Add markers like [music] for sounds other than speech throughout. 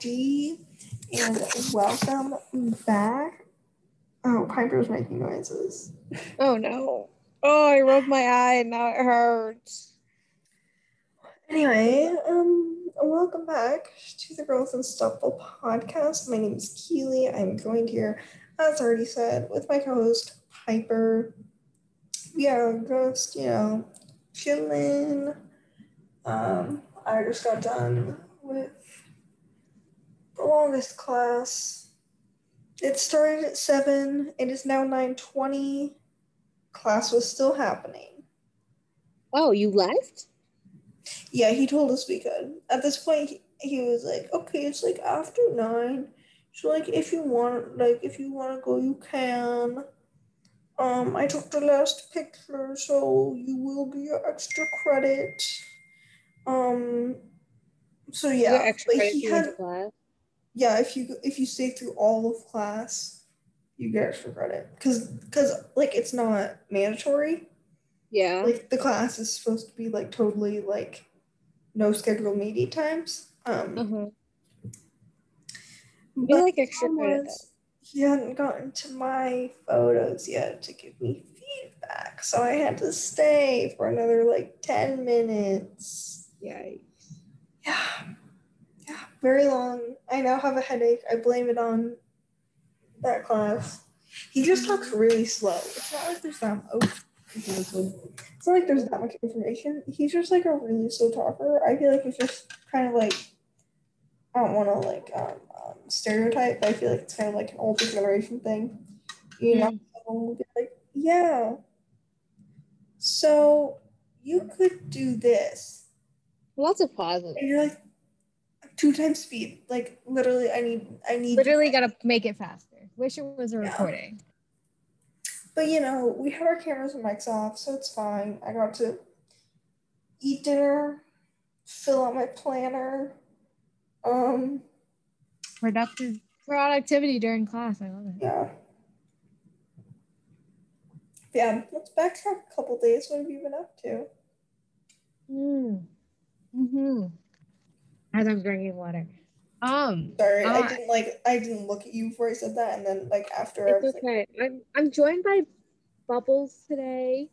D, and welcome back. Oh, Piper's making noises. Oh no. Oh, I rubbed my eye and now it hurts. Anyway, um, welcome back to the Girls Unstoppable podcast. My name is Keely. I'm joined here, as already said, with my co-host Piper. We are just, you know, chilling. Um, I just got done with the longest class. It started at seven. It is now nine twenty. Class was still happening. Oh, you left? Yeah, he told us we could. At this point, he, he was like, "Okay, it's like after nine. So like, if you want, like, if you want to go, you can." Um, I took the last picture, so you will get your extra credit. Um, so yeah, Your extra but credit he had class? Yeah. If you if you stay through all of class, you get extra credit because because like it's not mandatory. Yeah. Like the class is supposed to be like totally like no scheduled meeting times. Um, but You like extra credit. He hadn't gotten to my photos yet to give me feedback, so I had to stay for another like ten minutes. Yikes. Yeah, very long. I now have a headache. I blame it on that class. He just talks really slow. It's not like there's that. Oh, it's not like there's that much information. He's just like a really slow talker. I feel like it's just kind of like I don't want to like um, um, stereotype, but I feel like it's kind of like an older generation thing. You know, someone will be like, yeah. So you could do this. Lots of pauses. And you're like two times speed. Like literally I need I need Literally gotta make it faster. Wish it was a Yeah. recording. But you know, we have our cameras and mics off, so it's fine. I got to eat dinner, fill out my planner. Um, Productive productivity during class. I love it. yeah. Yeah, let's backtrack a couple days. What have you been up to? Mm. Mm-hmm. As I'm drinking water. Um, Sorry, I Uh, didn't like I didn't look at you before I said that, and then like after I it's was like, okay. I'm I'm joined by Bubbles today.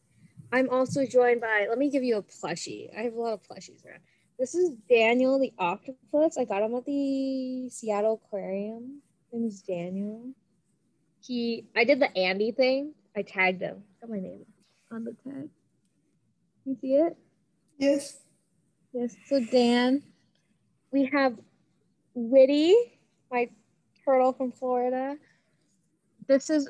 I'm also joined by. Let me give you a plushie. I have a lot of plushies around. This is Daniel the octopus. I got him at the Seattle Aquarium. His name is Daniel. He. I did the Andy thing. I tagged him. Got my name on the tag. You see it? yes, Yes. So Dan, we have Witty, my turtle from Florida. This is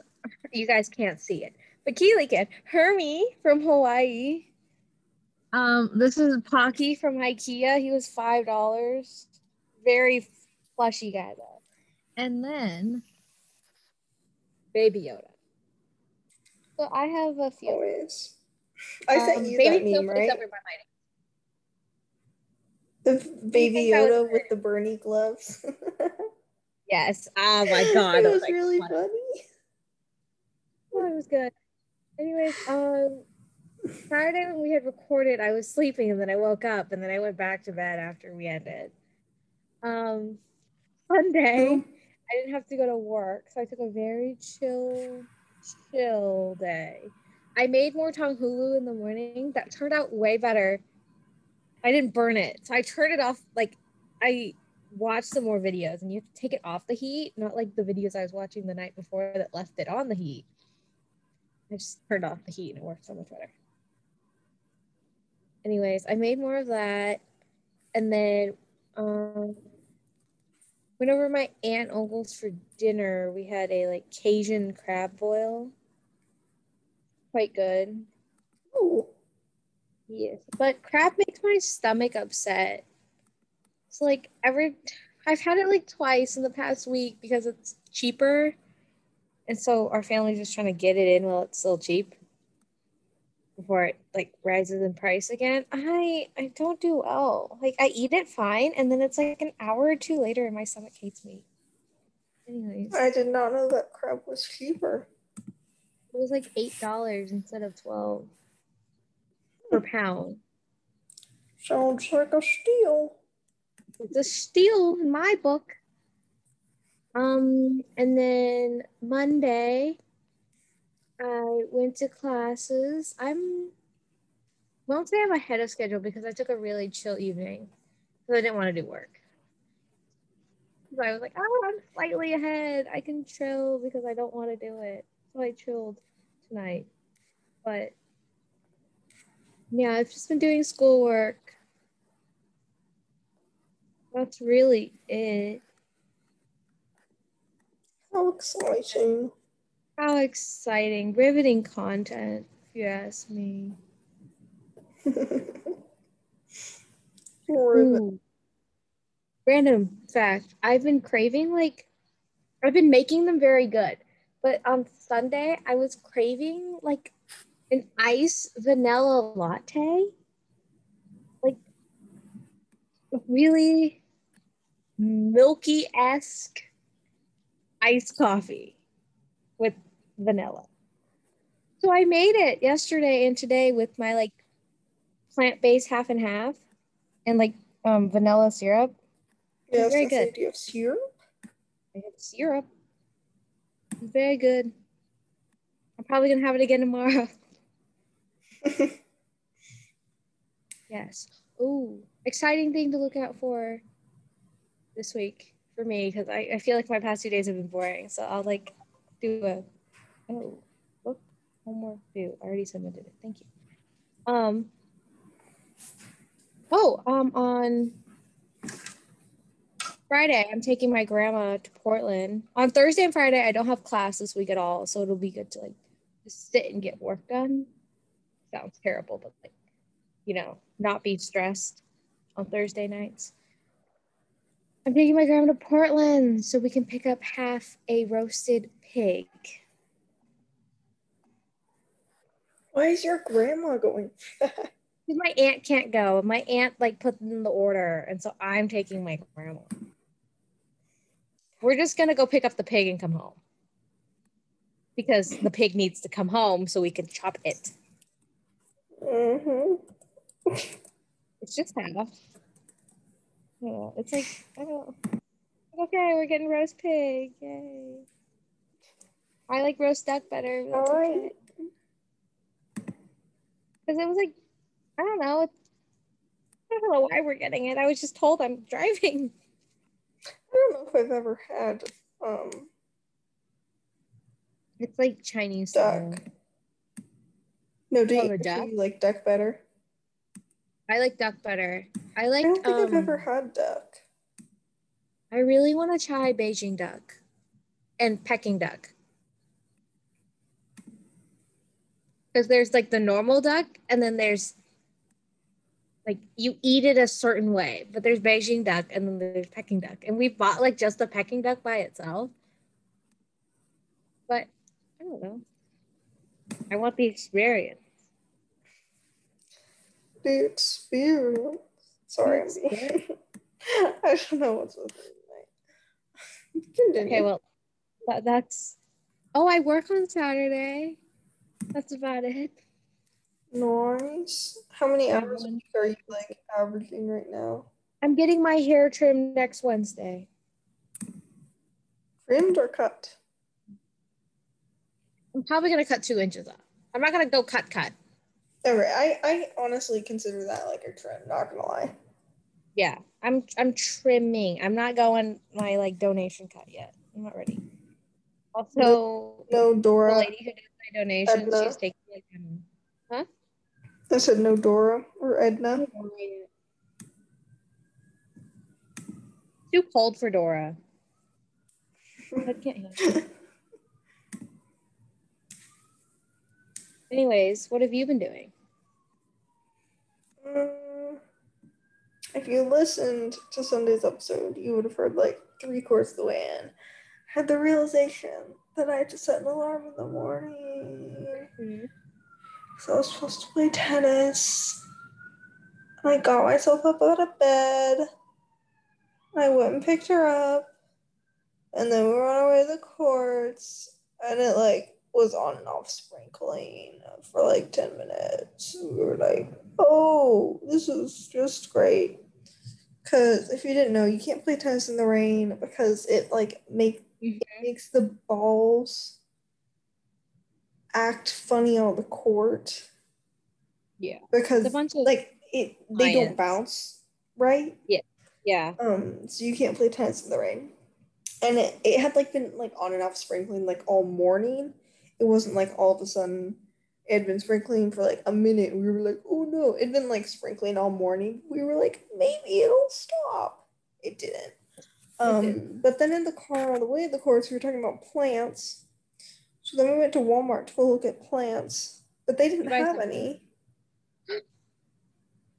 you guys can't see it, but Keely can. Hermie from Hawaii. Um, this is Pocky from IKEA. He was five dollars. Very plushy guy though. And then Baby Yoda. So I have a few. always. I sent Um, you Baby that meme, right? except for my lighting. The baby was Yoda with the Bernie gloves. [laughs] Yes. Oh my [laughs] god. it that was like, really funny. funny. Oh, it was good. Anyways, um, Saturday when we had recorded, I was sleeping and then I woke up and then I went back to bed after we ended. Um, Sunday, I didn't have to go to work, so I took a very chill, chill day. I made more Hulu in the morning. That turned out way better. I didn't burn it, so I turned it off. Like I watched some more videos, and you have to take it off the heat, not like the videos I was watching the night before that left it on the heat. I just turned off the heat and it worked so much better. Anyways, I made more of that. And then um went over my aunt uncle's for dinner. We had a like Cajun crab boil. Quite good. Ooh. Yes. But crab makes my stomach upset. It's like every I've had it like twice in the past week because it's cheaper. And so our family's just trying to get it in while it's still cheap before it like rises in price again. I I don't do well. Like I eat it fine and then it's like an hour or two later and my stomach hates me. Anyways, I did not know that crab was cheaper. it was like eight dollars instead of twelve per pound. Sounds like a steal. It's a steal in my book. Um, and then Monday, I went to classes. I'm won't say I'm ahead of schedule because I took a really chill evening because I didn't want to do work. So I was like, oh, I'm slightly ahead. I can chill because I don't want to do it. So I chilled tonight. But yeah, I've just been doing schoolwork. That's really it. How exciting. How exciting. Riveting content, if you ask me. [laughs] Ooh. Random fact I've been craving, like, I've been making them very good. But on Sunday, I was craving, like, an ice vanilla latte. Like, really milky esque iced coffee with vanilla. So I made it yesterday and today with my like plant based half and half and like um, vanilla syrup. Yeah, very good. Do you have syrup? I have syrup. Very good. I'm probably gonna have it again tomorrow. [laughs] [laughs] yes. Oh, exciting thing to look out for this week for me because I, I feel like my past two days have been boring. So I'll like do a oh look homework due. I already submitted it. Thank you. Um oh um on Friday I'm taking my grandma to Portland. On Thursday and Friday I don't have class this week at all, so it'll be good to like just sit and get work done. Sounds terrible, but like you know, not be stressed on Thursday nights. I'm taking my grandma to Portland so we can pick up half a roasted pig. Why is your grandma going? my aunt can't go. My aunt like put in the order, and so I'm taking my grandma. We're just gonna go pick up the pig and come home because the pig needs to come home so we can chop it. Mm-hmm. it's just half. Yeah, it's like I don't. Okay, we're getting roast pig. Yay! I like roast duck better. That's All right. Because it was like, I don't know. I don't know why we're getting it. I was just told I'm [laughs] driving. I don't know if I've ever had. um It's like Chinese duck. Style. No, do you, duck? do you like duck better? I like duck better. I like. I don't think um, I've ever had duck. I really want to try Beijing duck and Peking duck. Because there's like the normal duck, and then there's like you eat it a certain way, but there's Beijing duck and then there's Peking duck. And we bought like just the Peking duck by itself. But I don't know. I want the experience the experience. Sorry, [laughs] I don't know what's with it tonight. Okay, well, that, that's. Oh, I work on Saturday. That's about it. Nice. How many hours are you like averaging right now? I'm getting my hair trimmed next Wednesday. Trimmed or cut? I'm probably gonna cut two inches off. I'm not gonna go cut cut. I I honestly consider that like a trim. Not gonna lie. Yeah, I'm I'm trimming. I'm not going my like donation cut yet. I'm not ready. Also, no, no Dora. The lady who did my donations, Edna. she's taking like, um, huh? I said no Dora or Edna. Too cold for Dora. I can't handle [laughs] Anyways, what have you been doing? Mm, if you listened to Sunday's episode, you would have heard like three quarters of the way in. I Had the realization that I had to set an alarm in the morning. Mm-hmm. So I was supposed to play tennis. And I got myself up out of bed. I went and picked her up. And then we were on our way to the courts. And it like was on and off sprinkling for like 10 minutes. We were like, oh, this is just great. Because if you didn't know, you can't play tennis in the rain because it like make it makes the balls act funny on the court Yeah. because a bunch of like it they don't bounce right. Yeah, yeah. Um, so you can't play tennis in the rain. And it, it had like been like on and off sprinkling like all morning. It wasn't like all of a sudden it had been sprinkling for like a minute. We were like, oh no, it'd been like sprinkling all morning. We were like, maybe it'll stop. It didn't. Um, didn't. but then in the car on the way to the course, we were talking about plants. So then we went to Walmart to go look at plants, but they didn't have something. any.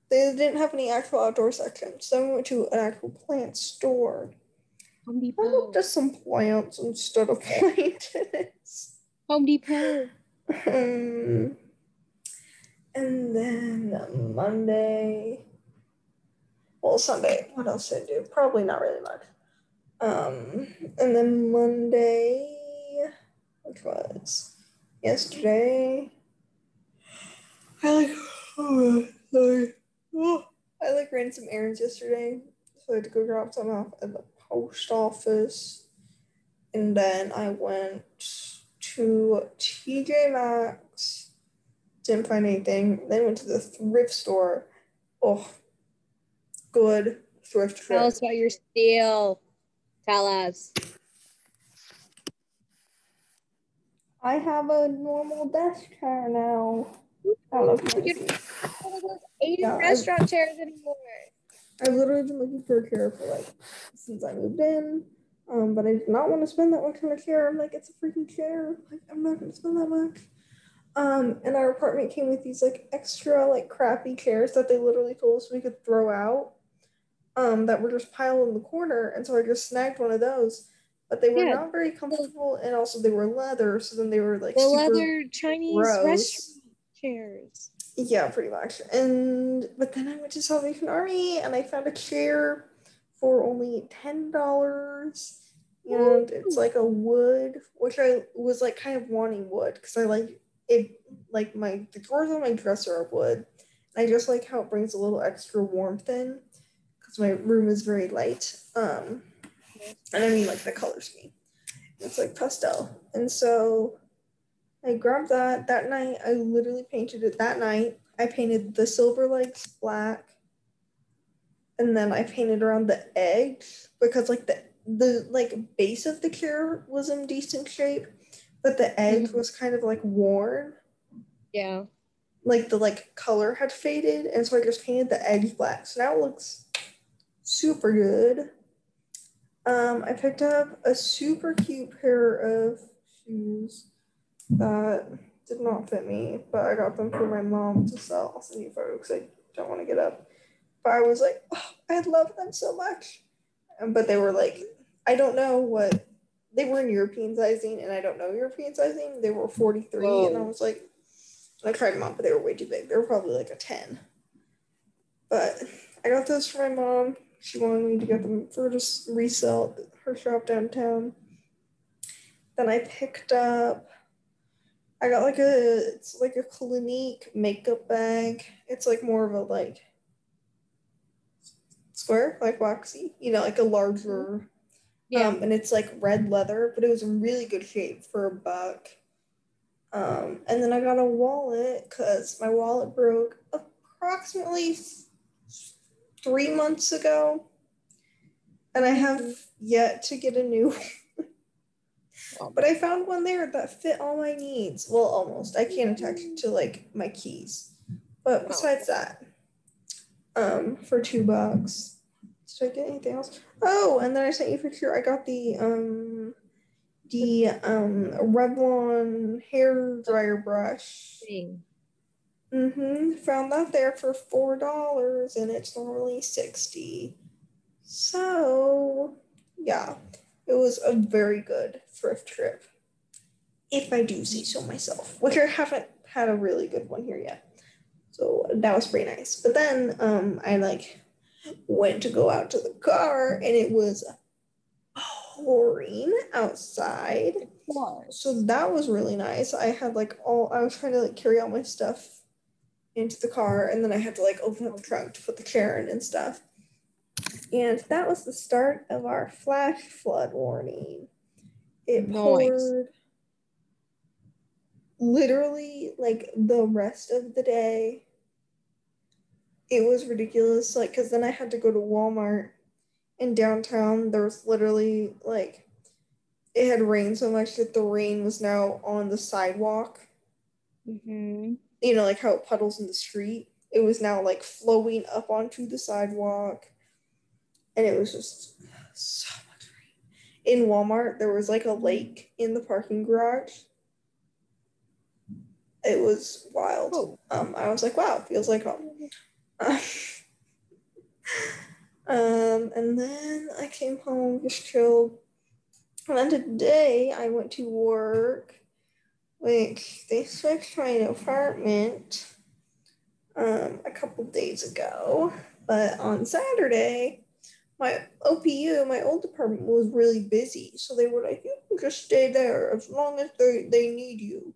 They didn't have any actual outdoor section. So then we went to an actual plant store. I looked at some plants instead of [laughs] tennis. Home Depot. Um, and then Monday, well, Sunday, what else did I do? Probably not really much. Um, and then Monday, which was yesterday, I like, oh, sorry. Oh, I like ran some errands yesterday, so I had to go drop some off at the post office, and then I went to TJ Maxx, didn't find anything. Then went to the thrift store. Oh, good thrift trip. Tell us about your steal. Tell us. I have a normal desk chair now. I don't know if you You can one of those 80 Yeah, restaurant chairs anymore. I've literally been looking for a chair for like since I moved in. Um, but I did not want to spend that much on a chair. I'm like, it's a freaking chair. Like, I'm not gonna spend that much. Um, and our apartment came with these like extra like crappy chairs that they literally told us we could throw out. Um, that were just piled in the corner, and so I just snagged one of those. But they were Yeah. not very comfortable, and also they were leather, so then they were like The super leather Chinese gross. restaurant chairs. Yeah, pretty much. And but then I went to Salvation Army and I found a chair for only ten dollars. And it's like a wood, which I was like kind of wanting wood because I like it like my the drawers on my dresser are wood. And I just like how it brings a little extra warmth in because my room is very light. Um and I mean like the color scheme. It's like pastel. And so I grabbed that that night. I literally painted it that night. I painted the silver legs black. And then I painted around the edge because like the the like base of the chair was in decent shape, but the edge was kind of like worn. Yeah. Like the like color had faded, and so I just painted the edge black. So now it looks super good. Um, I picked up a super cute pair of shoes that did not fit me, but I got them for my mom to sell. I'll send you a photo because I don't want to get up. I was like, oh, I love them so much. But they were like, I don't know what they were in European sizing, and I don't know European sizing. They were 43, and I was like, I tried them on, but they were way too big. They were probably like a 10. But I got those for my mom. She wanted me to get them for just resell at her shop downtown. Then I picked up I got like a it's like a Clinique makeup bag. It's like more of a like square, like waxy, you know, like a larger Yeah. um, and it's like red leather, but it was in really good shape for a buck. Um, and then I got a wallet because my wallet broke approximately three months ago, and I have yet to get a new. [laughs] One. but I found one there that fit all my needs. Well, almost. I can't attach it to like my keys, but besides that, um, for two bucks. Did I get anything else? Oh, and then I sent you a picture. I got the um the um Revlon hair dryer brush. Thing. Mm-hmm. Found that there for four dollars and it's normally sixty. So yeah, it was a very good thrift trip. If I do say so myself. Which I haven't had a really good one here yet. So that was pretty nice. But then um I like went to go out to the car and it was pouring outside. So that was really nice. I had like all I was trying to like carry all my stuff into the car and then I had to like open up the trunk to put the chair in and stuff. And that was the start of our flash flood warning. It Nice. poured literally like the rest of the day. It was ridiculous. Like, because then I had to go to Walmart in downtown. There was literally like, it had rained so much that the rain was now on the sidewalk. Mm-hmm. You know, like how it puddles in the street. It was now like flowing up onto the sidewalk. And it was just so much rain. In Walmart, there was like a lake in the parking garage. It was wild. Oh. Um, I was like, wow, feels like home. [laughs] um, and then I came home, just chilled. And then today I went to work, which they switched my apartment um, a couple days ago. But on Saturday, my OPU, my old department, was really busy. So they were like, you can just stay there as long as they, they need you.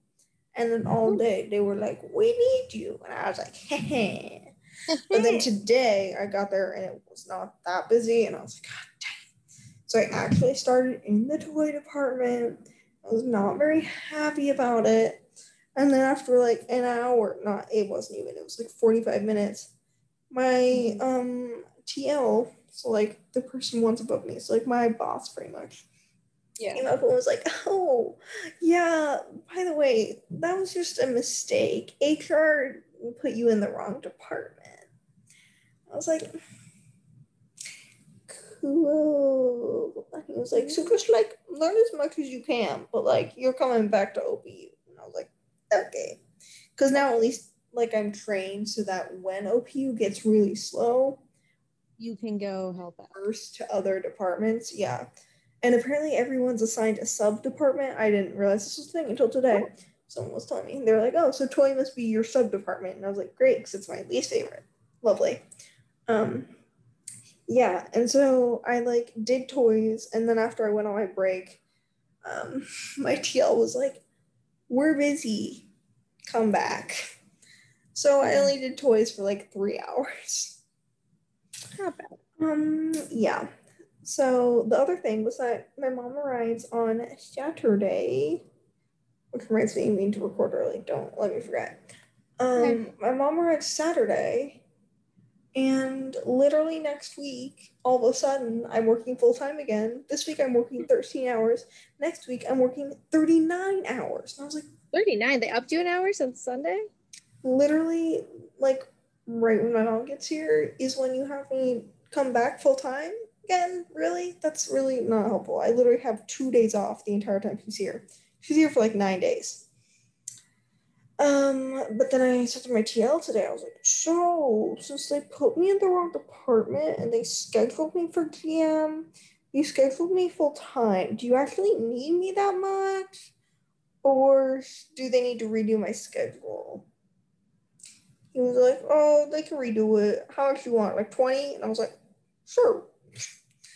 And then all day they were like, we need you. And I was like, heh. [laughs] But then today I got there and it was not that busy, and I was like, God dang. So I actually started in the toy department. I was not very happy about it. And then after like an hour, not it wasn't even, it was like 45 minutes. My um TL, so like the person once above me, so like my boss pretty much, Yeah. came up and was like, Oh, yeah, by the way, that was just a mistake. HR put you in the wrong department. I was like, Cool. And he was like, So just like learn as much as you can, but like you're coming back to OPU. And I was like, Okay. Because now at least like I'm trained so that when OPU gets really slow, You can go help out. first to other departments. Yeah. And apparently everyone's assigned a sub department. I didn't realize this was a thing until today. Someone was telling me. They were like, oh, so toy must be your sub department. And I was like, great, because it's my least favorite. Lovely. Um yeah, and so I like did toys, and then after I went on my break, um, [laughs] my TL was like, We're busy. Come back. So I only did toys for like three hours. Not bad. Um, yeah. So the other thing was that my mom arrives on Saturday, which reminds me, I mean to record early. Don't let me forget. Um, Okay. my mom arrives Saturday, and literally next week, all of a sudden, I'm working full time again. This week, I'm working 13 hours. Next week, I'm working 39 hours. And I was like, 39. They upped you an hour since Sunday? literally, like right when my mom gets here is when you have me come back full time again. Really, that's really not helpful. I literally have two days off the entire time she's here. She's here for like nine days. Um, but then I said to my TL today, I was like, so since they put me in the wrong department and they scheduled me for GM, you scheduled me full time. Do you actually need me that much? Or do they need to redo my schedule? He was like, oh, they can redo it. How much you want? Like 20? And I was like, sure.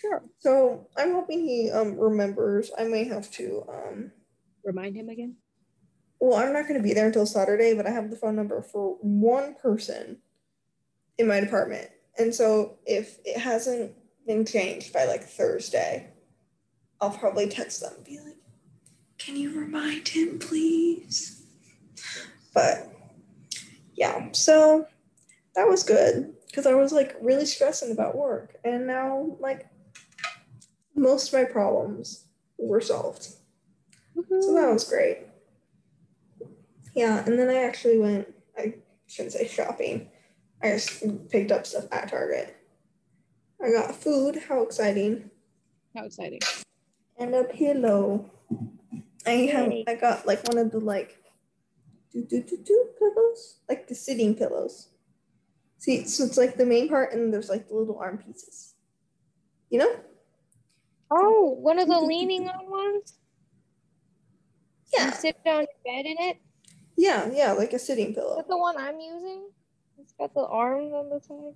Sure. So I'm hoping he um remembers. I may have to um Remind him again. Well, I'm not going to be there until Saturday, but I have the phone number for one person in my department. And so if it hasn't been changed by like Thursday, I'll probably text them and be like, can you remind him, please? But yeah, so that was good because I was like really stressing about work. And now, like, most of my problems were solved. So that was great. Yeah, and then I actually went, I shouldn't say shopping. I just picked up stuff at Target. I got food, how exciting. How exciting. And a pillow. I have I got like one of the like do do do do pillows. Like the sitting pillows. See, so it's like the main part and there's like the little arm pieces. You know? Oh, one of the [laughs] leaning on ones? You Yeah. sit on your bed in it? Yeah, yeah, like a sitting Is pillow. that the one I'm using? It's got the arms on the side.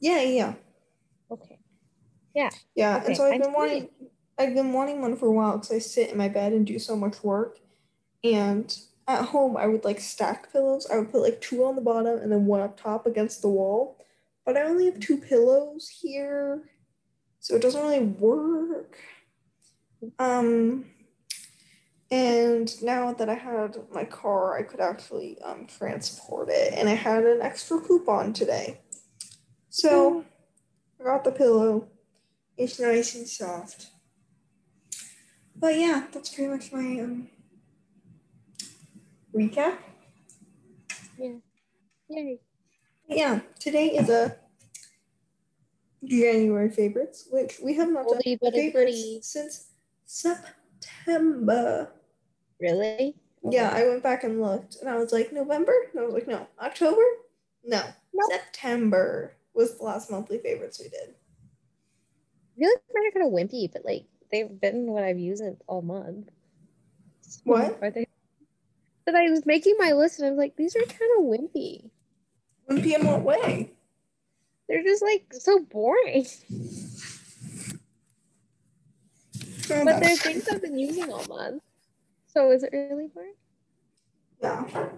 Yeah, yeah. Okay. Yeah, Okay, and so I've I been wanting I've been wanting one for a while because I sit in my bed and do so much work. And at home I would like stack pillows. I would put like two on the bottom and then one up top against the wall. but I only have two pillows here, so it doesn't really work. Um, and now that I had my car, I could actually um, transport it, and I had an extra coupon today. So I got the pillow. It's nice and soft. But yeah, that's pretty much my um, recap. Yeah. Yay. Yeah, today is a January favorites, which we have not done Oldie but favorites since September. Really? Yeah, I went back and looked, and I was like, November? And I was like, no, October? No, Nope. September was the last monthly favorites we did. I feel like mine are kind of wimpy, but like they've been what I've used it all month. What? Are they? But I was making my list and I was like, these are kind of wimpy. One p.m. what way? They're just like so boring. Oh, But they're things I've been using all month. So is it really boring? Yeah.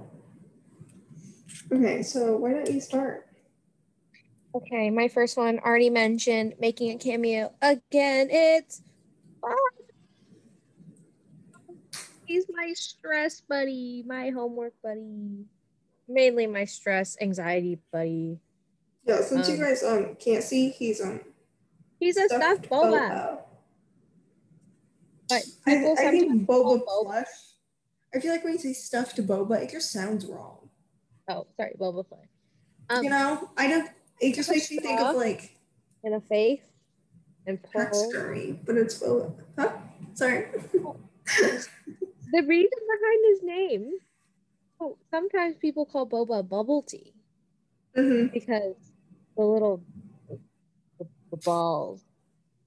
Okay, so why don't you start? Okay, my first one already mentioned making a cameo again. It's Bob. He's my stress buddy, my homework buddy, mainly my stress anxiety buddy. Yeah, since you Um, guys um can't see, he's um He's a stuffed boba. But I, people I think boba boba- plush. I feel like when you say stuffed boba, it just sounds wrong. Oh, sorry, Boba Fett. Um, you know, I don't. It just makes me think of like in a face and pearl. scurry, but it's boba. Huh? Sorry. The reason behind his name. Oh, sometimes people call boba bubble tea hmm because the little the, the balls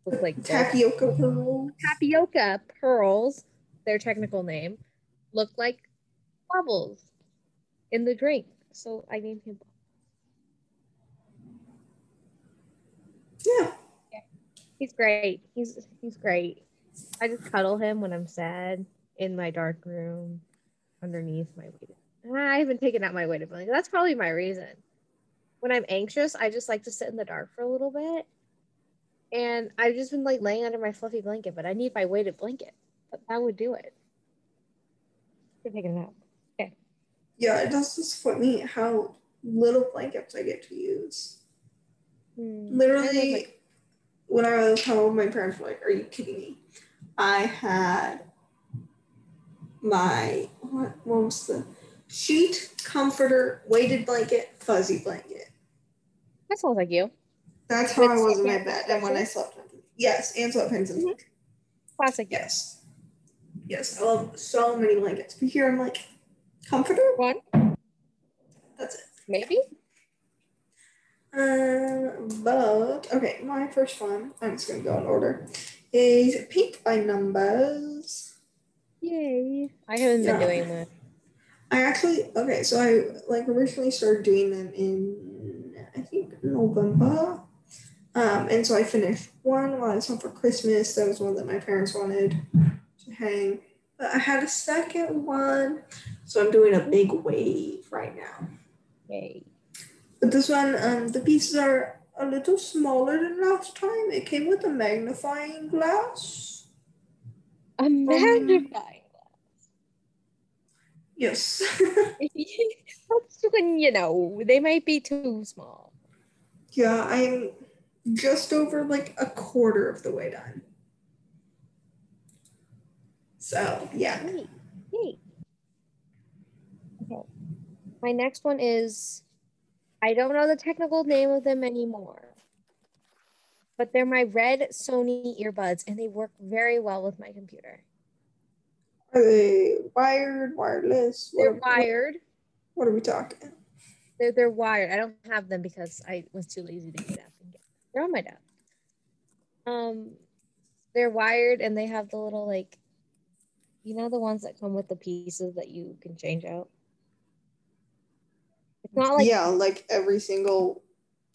look like [laughs] Tapioca pearl. tapioca pearls. Their technical name look like bubbles in the drink. So I named him. Yeah. He's great. He's he's great. I just cuddle him when I'm sad in my dark room underneath my weighted. Ah, I haven't taken out my weighted blanket. That's probably my reason. When I'm anxious, I just like to sit in the dark for a little bit. And I've just been like laying under my fluffy blanket, but I need my weighted blanket. But that would do it. You're taking it out. Yeah, it does disappoint me how little blankets I get to use. Hmm. Literally, like- when I was home, my parents were like, Are you kidding me? I had my, what, what was the sheet, comforter, weighted blanket, fuzzy blanket. That sounds like you. That's how I was in my bed and when I slept. Yes, and sweatpants and Mhm. Classic. Yes. Yes, I love so many blankets. But here I'm like, comforter? One, That's it. maybe. Um, but okay, my first one, I'm just gonna go in order, is Paint by Numbers. Yay. I haven't Yeah. been doing that. I actually okay, so I like originally started doing them in I think November. Um, and so I finished one while I was home for Christmas. That was one that my parents wanted to hang. But I had a second one, so I'm doing a big wave right now. Yay. But this one, um, the pieces are a little smaller than last time. It came with a magnifying glass. A magnifying glass? Yes. [laughs] [laughs] That's when you know they might be too small. yeah, I'm just over like a quarter of the way done. So yeah. Neat. Neat. Okay. My next one is I don't know the technical name of them anymore. But they're my red Sony earbuds and they work very well with my computer. Are they wired, wireless? What They're are- wired. What are we talking? They're they're wired. I don't have them because I was too lazy to get get. They're on my desk. Um, they're wired and they have the little like, you know, the ones that come with the pieces that you can change out. It's not like yeah, like every single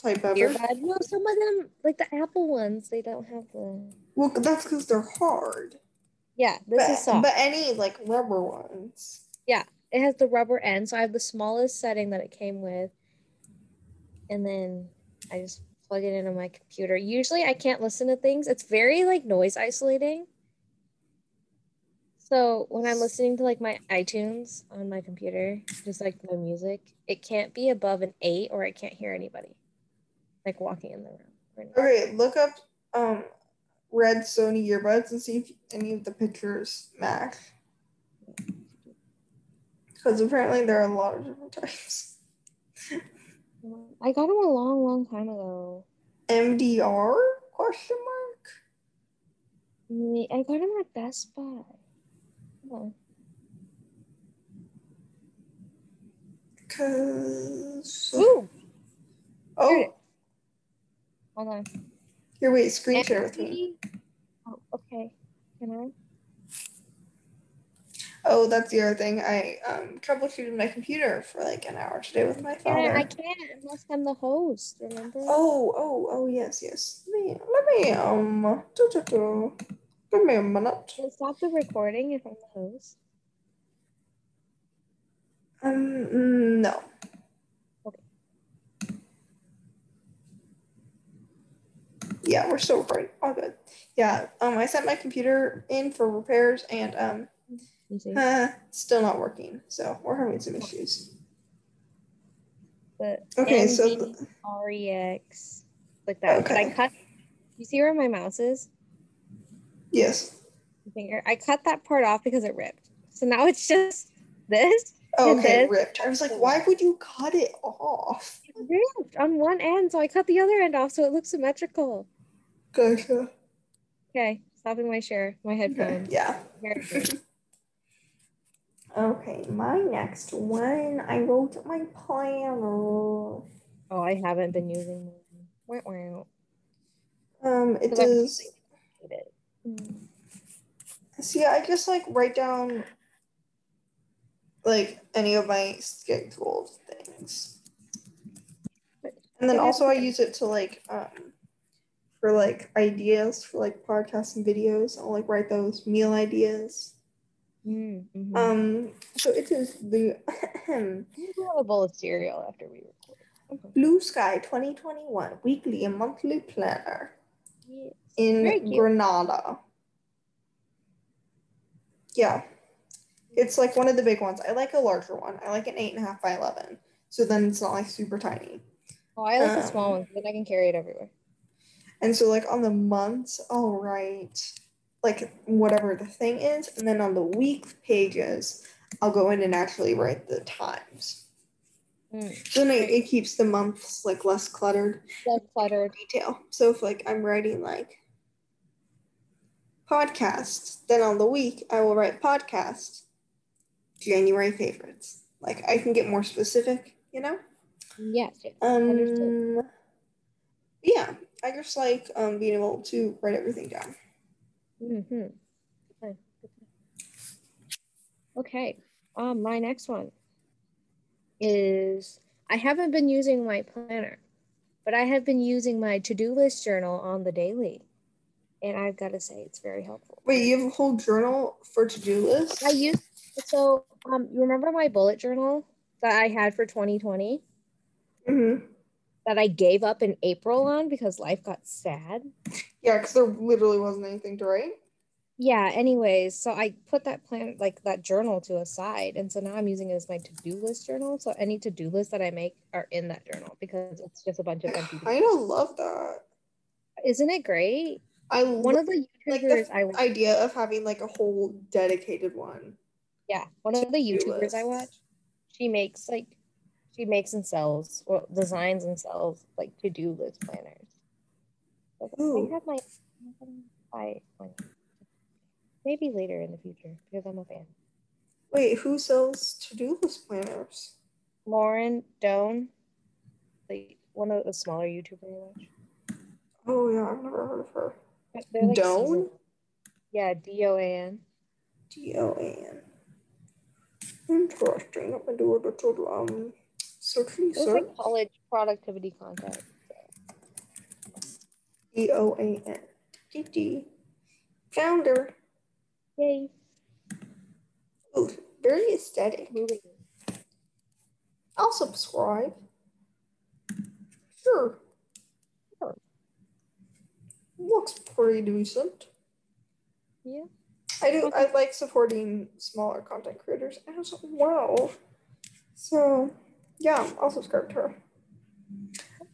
type ever. earbud. No, some of them, like the Apple ones, they don't have the. Well, that's because they're hard. Yeah, this but, is soft. but any like rubber ones. Yeah, it has the rubber end, so I have the smallest setting that it came with, and then I just plug it into my computer. Usually I can't listen to things. It's very like noise isolating. So when I'm listening to like my iTunes on my computer, just like my music, it can't be above an eight or I can't hear anybody like walking in the room. Okay, look up um red Sony earbuds and see if any of the pictures match. Because apparently there are a lot of different types. [laughs] I got them a long, long time ago. MDR question mark? I got them at Best Buy. Cause Ooh. oh, hold on. Here, wait, screen share with me. Oh, okay. Can I? Oh, that's the other thing. I um troubleshooted my computer for like an hour today with my father. Yeah, I can't unless I'm the host. Remember? Oh, oh, oh, yes, yes. Let me, let me um, do, do, do. give me a minute. Can stop the recording if I'm the host? Um, no. Okay. Yeah, we're still recording. All good. Yeah. Um, I sent my computer in for repairs and um, uh, still not working. So we're having some issues. The Okay, so REX like that. But I cut. You see where my mouse is? Yes. Finger. I cut that part off because it ripped. So now it's just this. Oh, okay, this- ripped. I was like, why would you cut it off? It ripped on one end, so I cut the other end off so it looks symmetrical. Gotcha. Okay, stopping my share, my Okay. headphones. Yeah. Okay, my next one. I wrote my planner. Oh, I haven't been using mine. Wah. Um, it does. It. See, I just like write down like any of my scheduled things, and then also I use it to like um for like ideas for like podcasts and videos. I'll like write those meal ideas. Mm, mhm. Um, so it is the [clears throat] We'll have a bowl of cereal after we record. Okay. Blue Sky 2021 weekly and monthly planner Yes. in Granada. Yeah, it's like one of the big ones. I like a larger one. I like an eight and a half by eleven. So then it's not like super tiny. Oh, I like the Um, small ones, then I can carry it everywhere. And so like on the months, I'll write like whatever the thing is, and then on the week pages, I'll go in and actually write the times. Mm. So then it, it keeps the months like less cluttered. Less cluttered. detail. So if like I'm writing like podcast, then on the week I will write podcast, January favorites. Like I can get more specific, you know? Yes, yes. Understood. Um yeah, I just like um being able to write everything down. Mm-hmm. Okay. okay. Um, my next one is I haven't been using my planner, but I have been using my to-do list journal on the daily. And I've got to say it's very helpful. Wait, you have a whole journal for to-do lists? I use so um you remember my bullet journal that I had for 2020 Mm-hmm. That I gave up in April on because life got sad? Yeah, because there literally wasn't anything to write. yeah anyways so i put that plan like that journal to a side and so now i'm using it as my to-do list journal so any to-do list that i make are in that journal because it's just a bunch of empty. [sighs] I love that. isn't it great I one love of the like youtubers the i watch idea of having like a whole dedicated one. yeah one of the youtubers i watch she makes like she makes and sells well designs and sells like to-do list planners Like, i have my I, maybe later in the future because i'm a fan Wait, who sells to-do list planners? Lauren Doan, like one of the smaller YouTubers I watch. Oh yeah, I've never heard of her. Like Doan? season- Yeah, D O A N. D O A N. Interesting. Let me do a little um search It was research. like college productivity content. D O A N. D D. Founder. Yay! Oh, very aesthetic. Moving. I'll subscribe. Sure. looks pretty decent. Yeah. I do. I like supporting smaller content creators as well. So, yeah, I'll subscribe to her.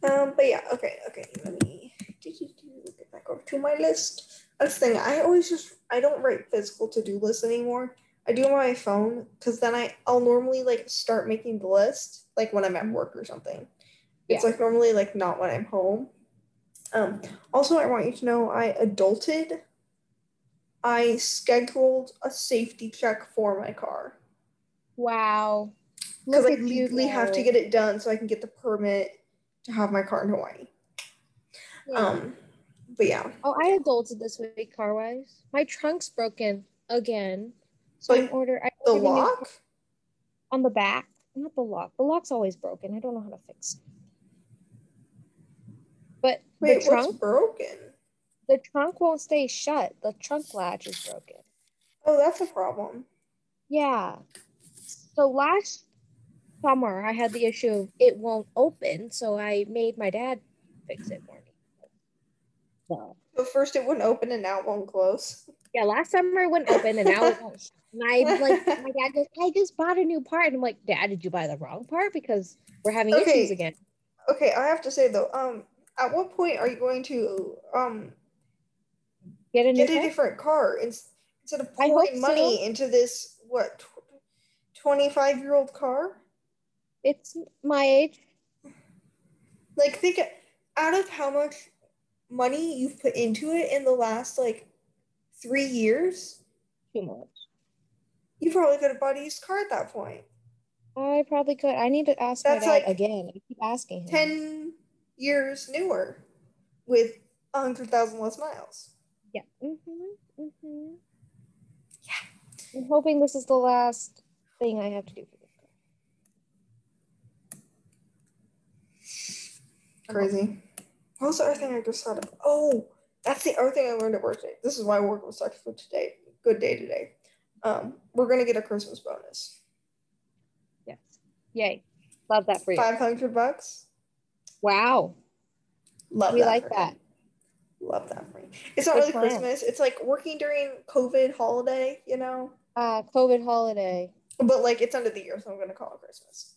Um, but yeah, okay, okay. Let me get back over to my list. That's the thing. I always just I don't write physical to do lists anymore. I do on my phone because then I I'll normally like start making the list like when I'm at work or something. Yeah. It's like normally like not when I'm home. Um, also, I want you to know I adulted. I scheduled a safety check for my car Wow. Because Look I at you legally have to get it done so I can get the permit to have my car in Hawaii. Yeah. Um, but yeah, Oh, I adulted this week car wise. My trunk's broken again. So Like, I'm order I the ordered a new lock. on the back. Not the lock. The lock's always broken. I don't know how to fix it. But Wait, the what's trunk broken? the trunk won't stay shut. The trunk latch is broken. Oh, that's a problem. Yeah. So last summer I had the issue of it won't open, so I made my dad fix it for me. So So first it wouldn't open and now it won't close. yeah, last summer it wouldn't open and now it won't. And I like [laughs] my dad goes, I just bought a new part. And I'm like, Dad, did you buy the wrong part? Because we're having Okay. issues again. Okay, I have to say though, um, at what point are you going to um Get a new get a different car instead of pouring money into this what twenty five year old car? It's my age. Like think out of how much money you've put into it in the last like three years, Too much. you probably could have bought a used car at that point. I probably could. I need to ask That's my dad like again. I keep asking him. Ten years newer with a hundred thousand less miles. Yeah. Mm-hmm. Mm-hmm. Yeah. I'm hoping this is the last thing I have to do for this car. Crazy. What was the other thing I just thought of? Oh, that's the other thing I learned at work today. This is why I work was such a good today. Good day today. Um, we're gonna get a Christmas bonus. Yes. Yay. Love that for you. Five hundred bucks. Wow. Love we that like for me. that. Love that for me. It's not really plan. Christmas. It's like working during COVID holiday, you know. Uh, COVID holiday. But like it's end of the year, so I'm gonna call it Christmas.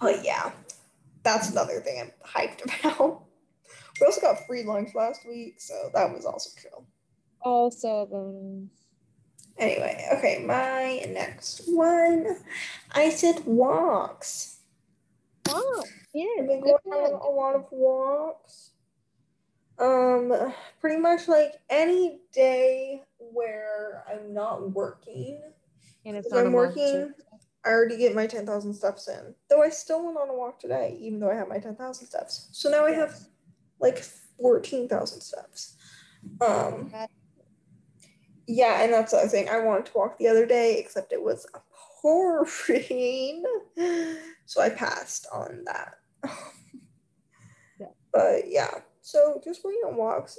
But yeah, that's another thing I'm hyped [laughs] about. We also got free lunch last week, so that was also chill. Also bonus. Anyway, okay, my next one. I said walks. Wow. Yeah. I've been going on a lot of walks. Um, pretty much like any day where I'm not working. And it's not a I'm working, I already get my 10,000 steps in. Though I still went on a walk today, even though I have my 10,000 steps. So now I have like 14,000 steps. Um, yeah, and that's the other thing. I wanted to walk the other day, except it was pouring. So I passed on that. [laughs] Yeah. But yeah, so just going on walks.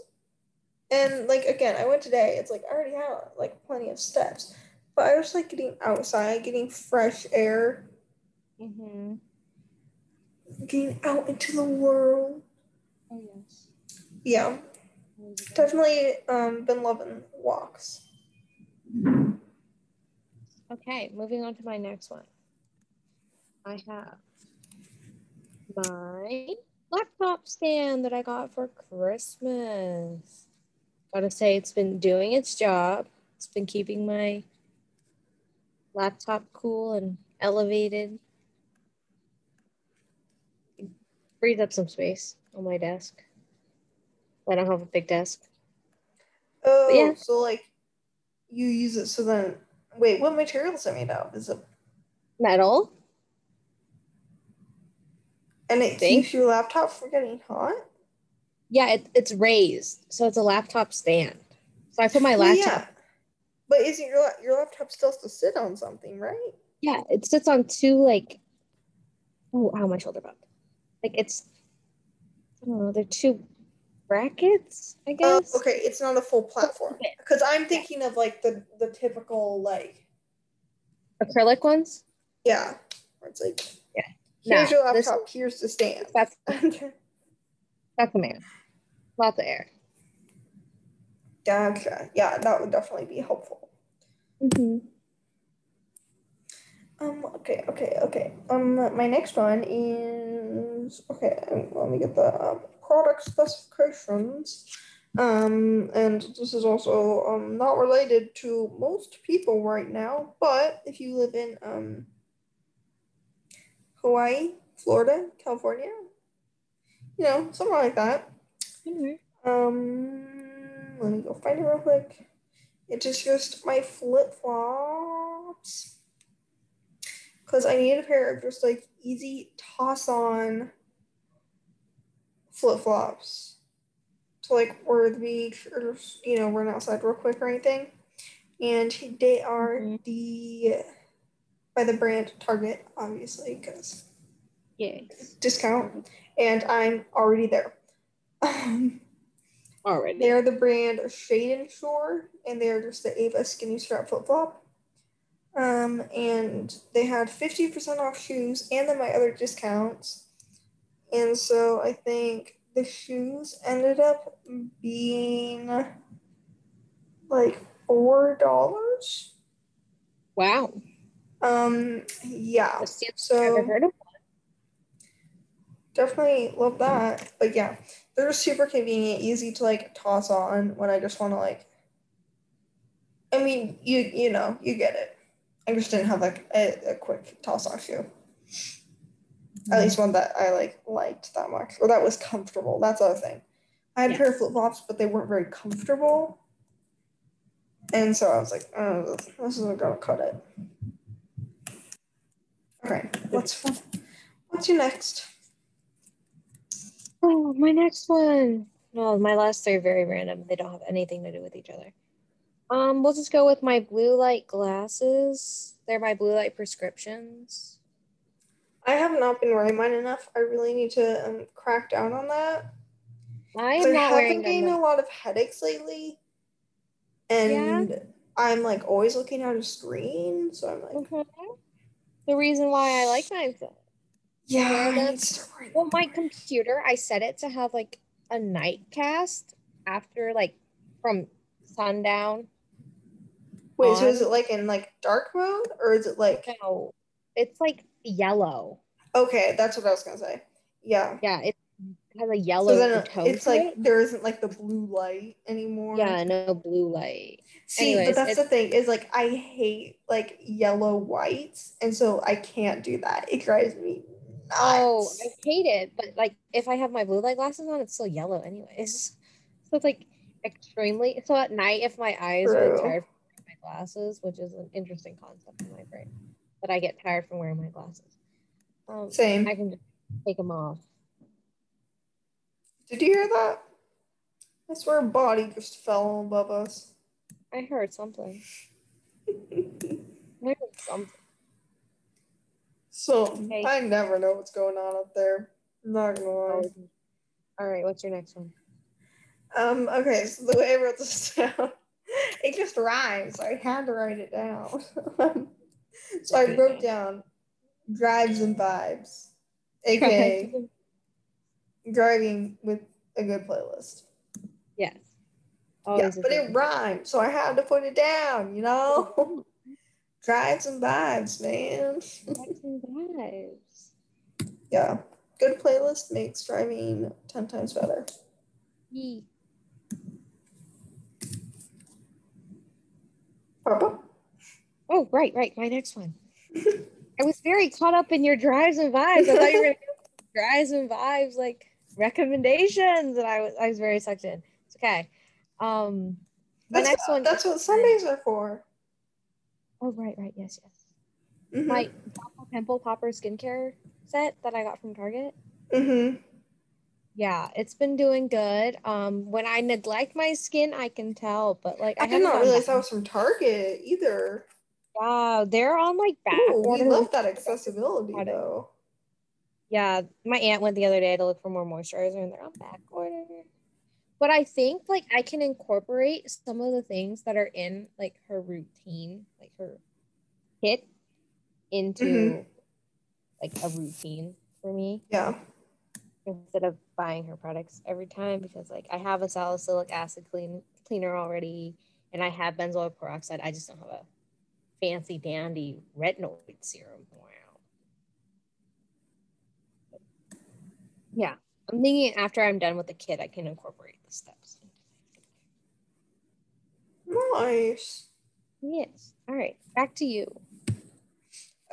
And like again, I went today. It's like I already had like plenty of steps, but I was like getting outside, getting fresh air, Mm-hmm. getting out into the world. Oh yes. Yeah, definitely um been loving walks. Okay, moving on to my next one. I have my laptop stand that I got for Christmas. Gotta say, it's been doing its job. It's been keeping my laptop cool and elevated. It frees up some space on my desk. I don't have a big desk. Oh, yeah. so like you use it so then wait, what material is it made of? Is it Metal. and it keeps your laptop from getting hot? Yeah, it, it's raised, so it's a laptop stand. So I put my oh, Well, laptop. yeah. But isn't your your laptop still has to sit on something, right? Yeah, it sits on two like. Oh, ow, my shoulder bumped. Like it's. I don't know. They're two brackets, I Oh, guess. okay, it's not a full platform. Because I'm thinking of like the the typical like Acrylic ones. yeah, where it's like Yeah. here's No, your this- laptop, here's the stand. That's [laughs] that's a man. Lots of air. Gotcha. Yeah, that would definitely be helpful. Mm-hmm. Um, okay, okay, okay. Um, my next one is okay. um, Let me get the um, product specifications. Um, and this is also um not related to most people right now, but if you live in um Hawaii, Florida, California, you know, somewhere like that. Mm-hmm. Um, let me go find it real quick. It is just my flip flops. Because I need a pair of just like easy toss on flip flops to like wear the beach or just, you know, run outside real quick or anything. And they are Mhm. the by the brand Target, obviously, because Yes. discount. And I'm already there. [laughs] Um, Already. They are the brand Shade and Shore, and they are just the Ava skinny strap flip flop. Um, and they had 50% off shoes and then my other discounts. And so I think the shoes ended up being like four dollars. Wow. Um, yeah. So I've ever heard of. definitely love that. But yeah, they're super convenient, easy to like toss on when I just want to like. I mean, you you know, you get it. I just didn't have like a, a quick toss off shoe. At least one that I like liked that much, or that was comfortable. That's the other thing. I had a pair of flip flops, but they weren't very comfortable, and so I was like, oh, "This isn't gonna cut it." Okay, what's what's your next? Oh, my next one. No, my last three are very random. They don't have anything to do with each other. Um, we'll just go with my blue light glasses. They're my blue light prescriptions. I have not been wearing mine enough. I really need to um, crack down on that. I am not have been getting a lot of headaches lately, and I'm like always looking at a screen. So I'm like, Mhm. The reason why I like mine. so- yeah, wear I them. need to start wearing Well, my computer, I set it to have like a night cast after like from sundown. Wait, so is it like in like dark mode or is it like No, it's like yellow. okay? That's what I was gonna say. Yeah. Yeah, it has a yellow So then tone. it's like it. there isn't like the blue light anymore. yeah, no blue light. See, Anyways, but that's the thing is like I hate like yellow whites, and so I can't do that. It drives me. Oh, I hate it. But like if I have my blue light glasses on, it's still yellow anyways. [laughs] So it's like extremely so at night if my eyes are tired from wearing my glasses, which is an interesting concept in my brain. But I get tired from wearing my glasses. Um Same. I can just take them off. Did you hear that? I swear a body just fell above us. I heard something. [laughs] I heard something. So Okay. I never know what's going on up there. Not gonna lie. All right, what's your next one? Um, okay, so the way I wrote this [laughs] down, it just rhymes. I had to write it down. [laughs] so I wrote down drives and vibes, aka [laughs] driving with a good playlist. yes. yeah, Always a but it rhymes, so I had to put it down. You know, drives and vibes, man. Vibes and vibes. yeah, good playlist makes driving ten times better. Yee. Oh, right, right. My next one. I was very caught up in your drives and vibes. I thought you were gonna [laughs] drives and vibes like recommendations, and I was I was very sucked in. It's okay. Um, my That's, next one. That's what Sundays are for. Oh, right, right. Yes, yes. Mhm. My Pimple Popper skincare set that I got from Target. Mhm. Yeah, it's been doing good. Um, when I neglect my skin, I can tell, but like I, I, did haven't realize that was from Target either. Wow, they're on like back Ooh, we love that accessibility though. Yeah, my aunt went the other day to look for more moisturizer and they're on back order. But I think like I can incorporate some of the things that are in like her routine, like her kit into Mhm. like a routine for me Yeah. instead of buying her products every time because like I have a salicylic acid clean cleaner already, and I have benzoyl peroxide. I just don't have a fancy dandy retinoid serum. Wow. Yeah, I'm thinking after I'm done with the kit, I can incorporate steps. Nice. Yes. All right. Back to you.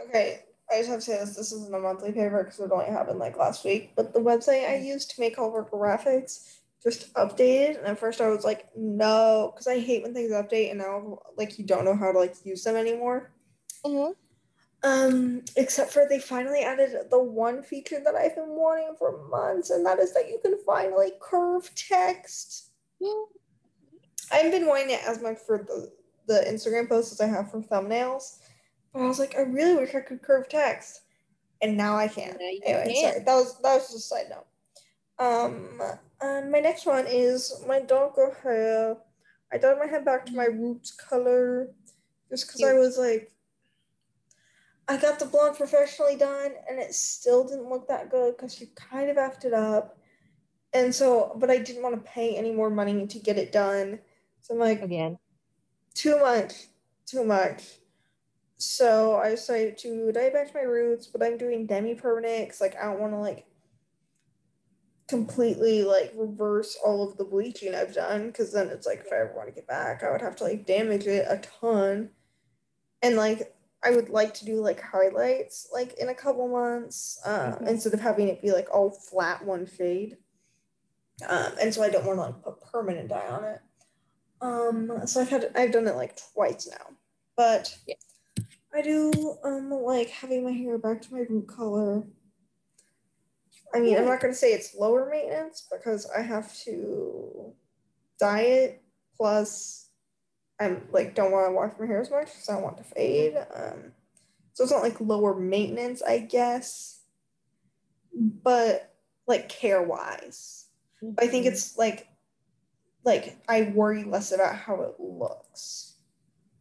Okay. I just have to say this. This isn't a monthly paper because it only happened like last week. But the website I used to make all of our graphics just updated. And at first I was like, no, because I hate when things update and now like you don't know how to like use them anymore. Mm-hmm. Um, except for they finally added the one feature that I've been wanting for months, and that is that you can finally curve text. I've been wanting it as much for the, the Instagram posts as I have for thumbnails. But I was like, I really wish I could curve text. And now I can. You anyway, can. sorry. That was that was just a side note. Um and my next one is my darker hair. I dyed my hair back to my roots color just because I was like I got the blonde professionally done and it still didn't look that good because she kind of effed it up. And so, but I didn't want to pay any more money to get it done. So I'm like, Again. too much, too much. So I decided to dye back to my roots, but I'm doing demi permanent because like I don't want to like completely like reverse all of the bleaching I've done because then it's like if I ever want to get back, I would have to like damage it a ton. And like I would like to do like highlights like in a couple months uh, Mhm. instead of having it be like all flat one fade. Um, and so I don't want to like put permanent dye on it. Um, so I've had I've done it like twice now, but Yeah. I do um like having my hair back to my root color. I mean, I'm not gonna say it's lower maintenance because I have to dye it. Plus, I'm like don't want to wash my hair as much because I don't want to fade. Um, so it's not like lower maintenance, I guess, but like care wise. But I think Mhm. it's like like I worry less about how it looks.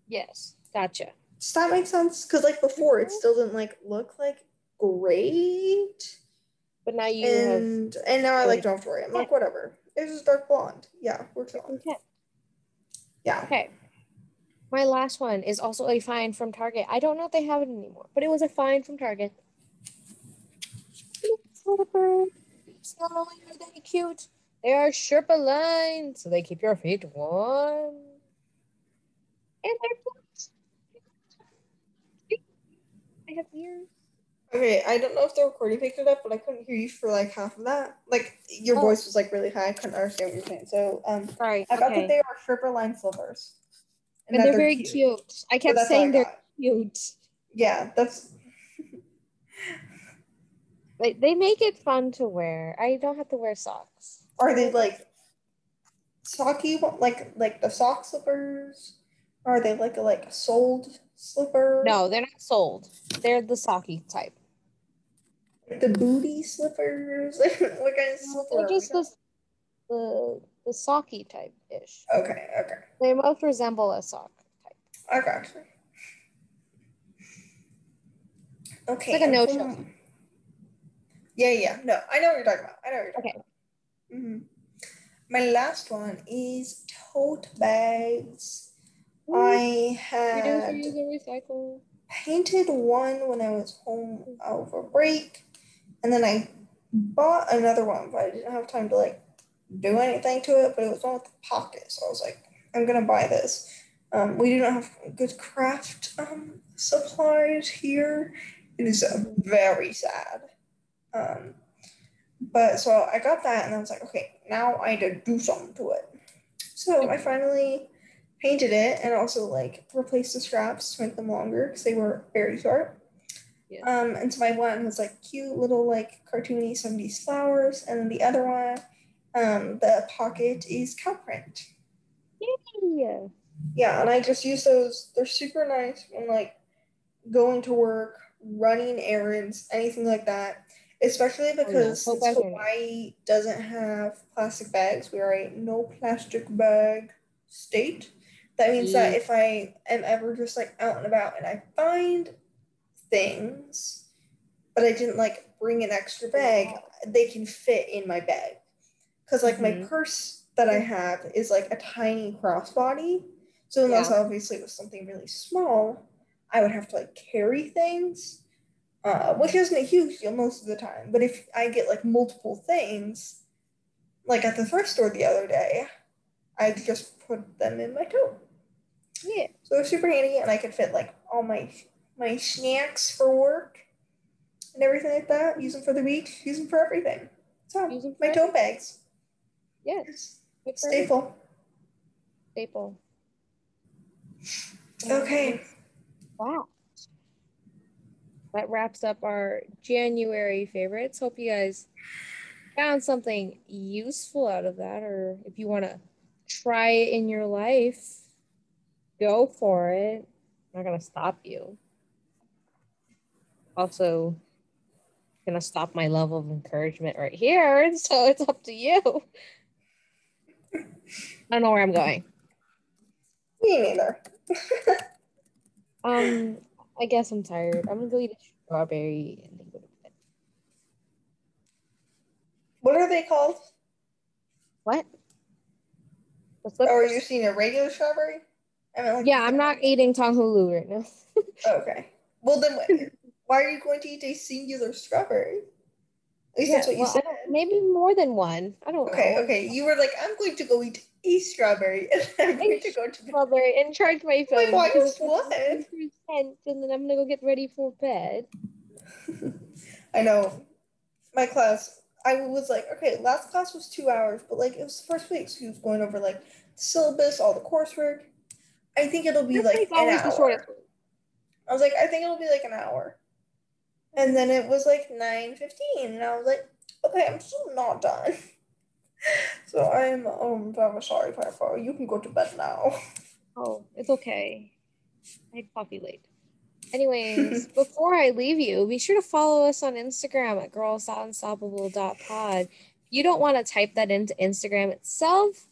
yes. Gotcha. Does that make sense? Because like before, it Mhm. still didn't like look like great, But now you have and and now I like don't have to worry. I'm like whatever. It's just dark blonde. Yeah, we're chilling. okay. Yeah. Okay. My last one is also a find from Target. I don't know if they have it anymore, but it was a find from Target. It's not only are they cute, they are Sherpa lined, so they keep your feet warm. And they're cute. I have ears. Okay, I don't know if the recording picked it up, but I couldn't hear you for like half of that. Like your Oh. voice was like really high. I couldn't understand what you're saying. So um, Sorry. I got okay. that they are stripper line slippers, and that they're, very cute. I kept saying they're cute. Yeah, that's [laughs] They, they make it fun to wear. I don't have to wear socks. Are they like socky, like like the sock slippers? Or are they like a like a soled slipper? No, they're not sold. They're the socky type. the booty slippers. [laughs] what kind of slipper? they're just the the the socky type ish. Okay, okay, They both resemble a sock type. I got you. Okay, like a and no-show. Yeah, yeah, no, I know what you're talking about. I know what you're talking Okay. about. hmm My last one is tote bags. I We do had painted one when I was home over break, and then I bought another one, but I didn't have time to like do anything to it. But it was one with the pocket, so I was like, I'm gonna buy this. Um, we do not have good craft um, supplies here. It is uh, very sad. Um, but so I got that, and I was like, okay, now I need to do something to it. So I finally painted it and also like replaced the straps to make them longer because they were very short. Yeah. Um, and so my one was like cute little like cartoony 70s flowers, and then the other one, um, the pocket is cow print. Yeah. Yeah, and I just use those. They're super nice when like going to work, running errands, anything like that. Especially because bags are nice. Hawaii doesn't have plastic bags, we are a no plastic bag state. That means that Mm. if I am ever just like out and about and I find things, but I didn't like bring an extra bag, they can fit in my bag. Cause like my Mhm. purse that I have is like a tiny crossbody. So unless Yeah. obviously it was something really small, I would have to like carry things, uh, which isn't a huge deal most of the time. But if I get like multiple things, like at the thrift store the other day, I just put them in my tote. Yeah. So they're super handy, and I could fit like all my my snacks for work and everything like that. Use them for the week. Use them for everything. So Use 'em my tote bags. Yes. Yes. Good for Staple. Staple. Okay. Wow. That wraps up our January favorites. Hope you guys found something useful out of that, or if you want to try it in your life, go for it. I'm not gonna stop you. Also, gonna stop my level of encouragement right here, [laughs] so it's up to you. I don't know where I'm going. Me neither. [laughs] Um, I guess I'm tired. I'm gonna go eat a strawberry and then go to bed. What are they called? What? That? are you seeing a regular strawberry? I mean, like, Yeah, I'm not eating tanghulu right now. [laughs] Okay. Well then, why are you going to eat a singular strawberry? At least that's what you well, said. maybe more than one. I don't Okay, know. okay. You were like, I'm going to go eat a strawberry, [laughs] and I'm going to go to. Strawberry and charge my phone. Because what? 100%, And then I'm gonna go get ready for bed. [laughs] I know. My class, I was like, okay, last class was two hours, but like it was the first week, so he was going over like the syllabus, all the coursework. I think it'll be This like an hour. I was like, I think it'll be like an hour. And then it was like 9.15, and I was like, okay, I'm still not done. [laughs] So I'm um I'm sorry, Piper. You can go to bed now. [laughs] Oh, it's okay. I had coffee late. Anyways, [laughs] before I leave you, be sure to follow us on Instagram at girls.unstoppable.pod. If you don't want to type that into Instagram itself,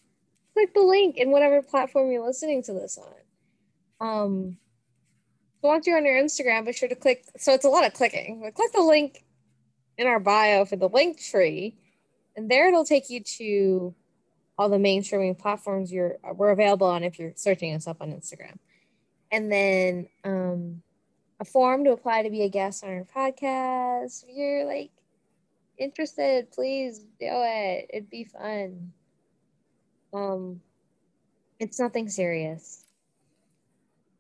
click the link in whatever platform you're listening to this on. Um, so once you're on your Instagram, be sure to click. So it's a lot of clicking, but click the link in our bio for the Linktree, and there it'll take you to all the main streaming platforms you're we're available on if you're searching us up on Instagram. And then um a form to apply to be a guest on our podcast. If you're like interested, please do it. It'd be fun. Um it's nothing serious.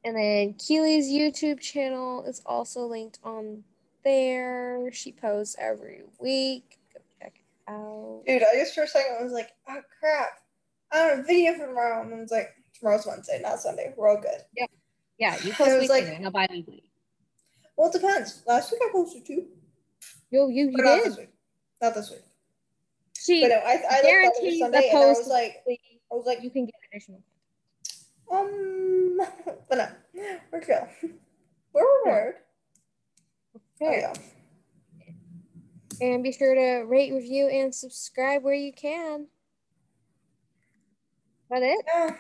And then Keely's YouTube channel is also linked on there. She posts every week. Go check it out. Dude, I just for a second was like, oh crap. I have a video for tomorrow. And I was like, tomorrow's Wednesday, not Sunday. We're all good. Yeah, Yeah. you [laughs] post weekly, like- not bi-weekly. Well, it depends. Last week I posted two. Yo, you, you But not this week. Not this week. She But no, I, I Sunday the and I was post like, I was like, you can get additional. um, [laughs] but no, we're chill. [laughs] We're prepared. Oh, Okay. yeah. And be sure to rate, review, and subscribe where you can. That it? Yeah,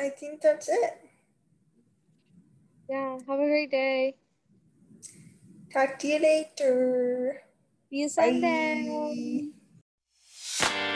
I think that's it. Yeah. Have a great day. Talk to you later. See you Sunday. Bye.